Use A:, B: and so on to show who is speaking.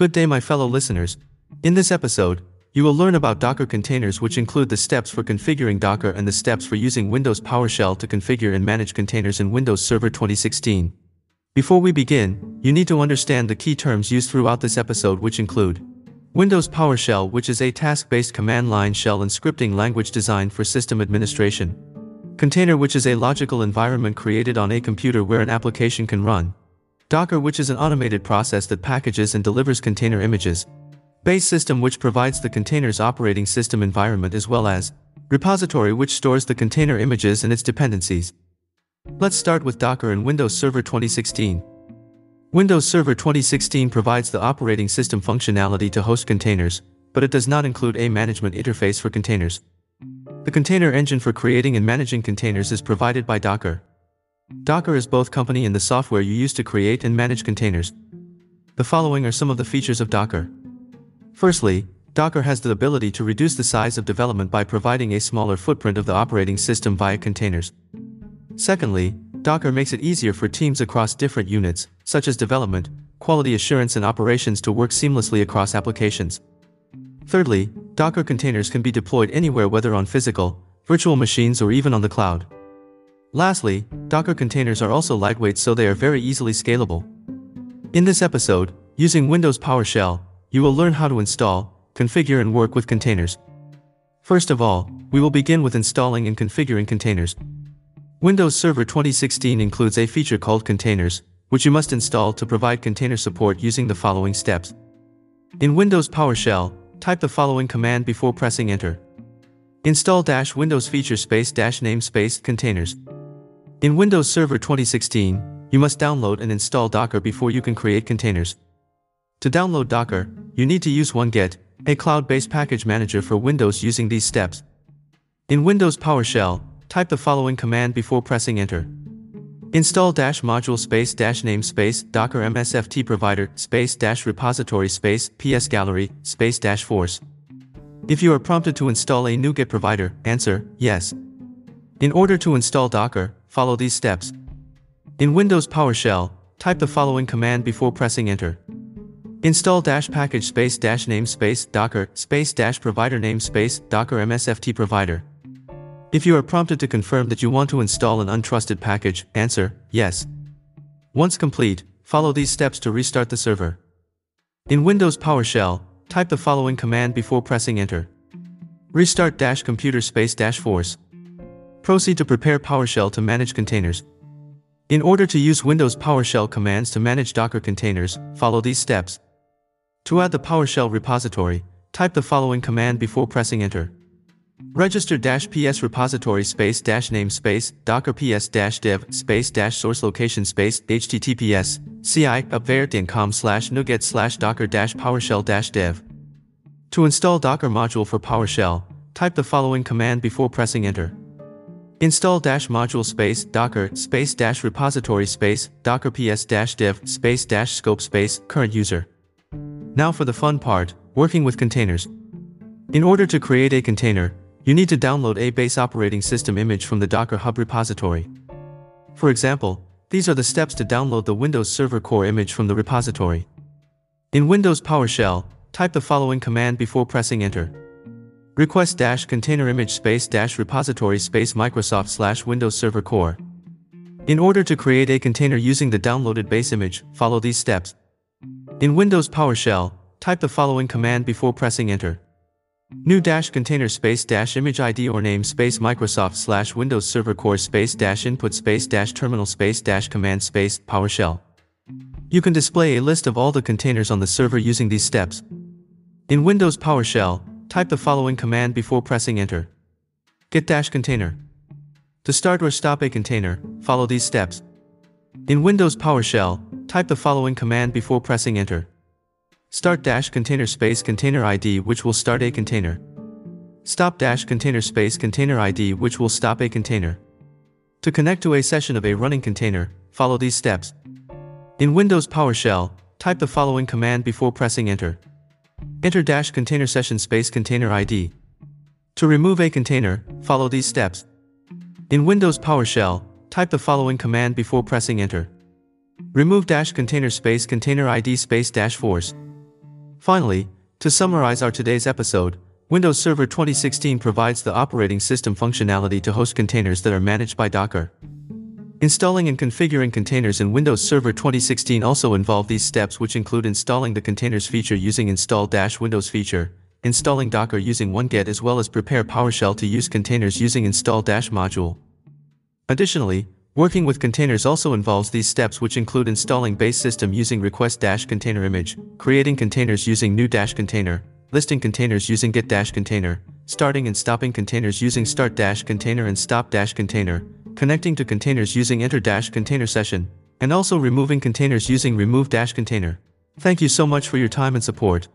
A: Good day my fellow listeners. In this episode, you will learn about Docker containers which include the steps for configuring Docker and the steps for using Windows PowerShell to configure and manage containers in Windows Server 2016. Before we begin, you need to understand the key terms used throughout this episode which include Windows PowerShell which is a task-based command line shell and scripting language designed for system administration. Container which is a logical environment created on a computer where an application can run. Docker which is an automated process that packages and delivers container images. Base system which provides the container's operating system environment as well as repository which stores the container images and its dependencies. Let's start with Docker and Windows Server 2016. Windows Server 2016 provides the operating system functionality to host containers, but it does not include a management interface for containers. The container engine for creating and managing containers is provided by Docker. Docker is both company and the software you use to create and manage containers. The following are some of the features of Docker. Firstly, Docker has the ability to reduce the size of development by providing a smaller footprint of the operating system via containers. Secondly, Docker makes it easier for teams across different units, such as development, quality assurance and operations to work seamlessly across applications. Thirdly, Docker containers can be deployed anywhere whether on physical, virtual machines or even on the cloud. Lastly, Docker containers are also lightweight so they are very easily scalable. In this episode, using Windows PowerShell, you will learn how to install, configure and work with containers. First of all, we will begin with installing and configuring containers. Windows Server 2016 includes a feature called Containers, which you must install to provide container support using the following steps. In Windows PowerShell, type the following command before pressing enter. Install dash Windows feature space dash namespace containers. In Windows Server 2016, you must download and install Docker before you can create containers. To download Docker, you need to use OneGet, a cloud-based package manager for Windows using these steps. In Windows PowerShell, type the following command before pressing enter. Install dash module space dash namespace docker msft provider space dash repository space ps gallery space dash force. If you are prompted to install a NuGet provider, answer yes. In order to install Docker, follow these steps. In Windows PowerShell, type the following command before pressing enter. Install dash package space dash namespace docker space dash provider namespace docker msft provider. If you are prompted to confirm that you want to install an untrusted package, answer, yes. Once complete, follow these steps to restart the server. In Windows PowerShell, type the following command before pressing enter. Restart dash computer space dash force. Proceed to prepare PowerShell to manage containers. In order to use Windows PowerShell commands to manage Docker containers, follow these steps. To add the PowerShell repository, type the following command before pressing enter. Register ps repository space dash namespace docker ps dash dev space dash source location space https ci appveyor.com slash nuget slash docker dash powershell dash dev. To install Docker module for PowerShell, type the following command before pressing enter. Install dash module space docker space dash repository space docker ps dash dev space dash scope space current user. Now for the fun part, working with containers. In order to create a container, you need to download a base operating system image from the Docker Hub repository. For example, these are the steps to download the Windows Server Core image from the repository. In Windows PowerShell, type the following command before pressing enter. Request dash container image space dash repository space Microsoft slash Windows Server Core. In order to create a container using the downloaded base image, follow these steps. In Windows PowerShell, type the following command before pressing enter. New dash container space dash image ID or name space Microsoft slash Windows Server Core space dash input space dash terminal space dash command space PowerShell. You can display a list of all the containers on the server using these steps. In Windows PowerShell, type the following command before pressing enter. Get dash container. To start or stop a container, follow these steps. In Windows PowerShell, type the following command before pressing enter. Start dash container space container ID which will start a container. Stop dash container space container ID which will stop a container. To connect to a session of a running container, follow these steps. In Windows PowerShell, type the following command before pressing enter. Enter dash container session space container ID. To remove a container, follow these steps. In Windows PowerShell, type the following command before pressing enter. Remove dash container space container ID space dash force. Finally, to summarize our today's episode, Windows Server 2016 provides the operating system functionality to host containers that are managed by Docker. Installing and configuring containers in Windows Server 2016 also involve these steps which include installing the containers feature using install-windows feature, installing Docker using OneGet as well as prepare PowerShell to use containers using install-module. Additionally, working with containers also involves these steps which include installing base system using request-container image, creating containers using new-container, listing containers using get-container, starting and stopping containers using start-container and stop-container, connecting to containers using enter-container session, and also removing containers using remove-container. Thank you so much for your time and support.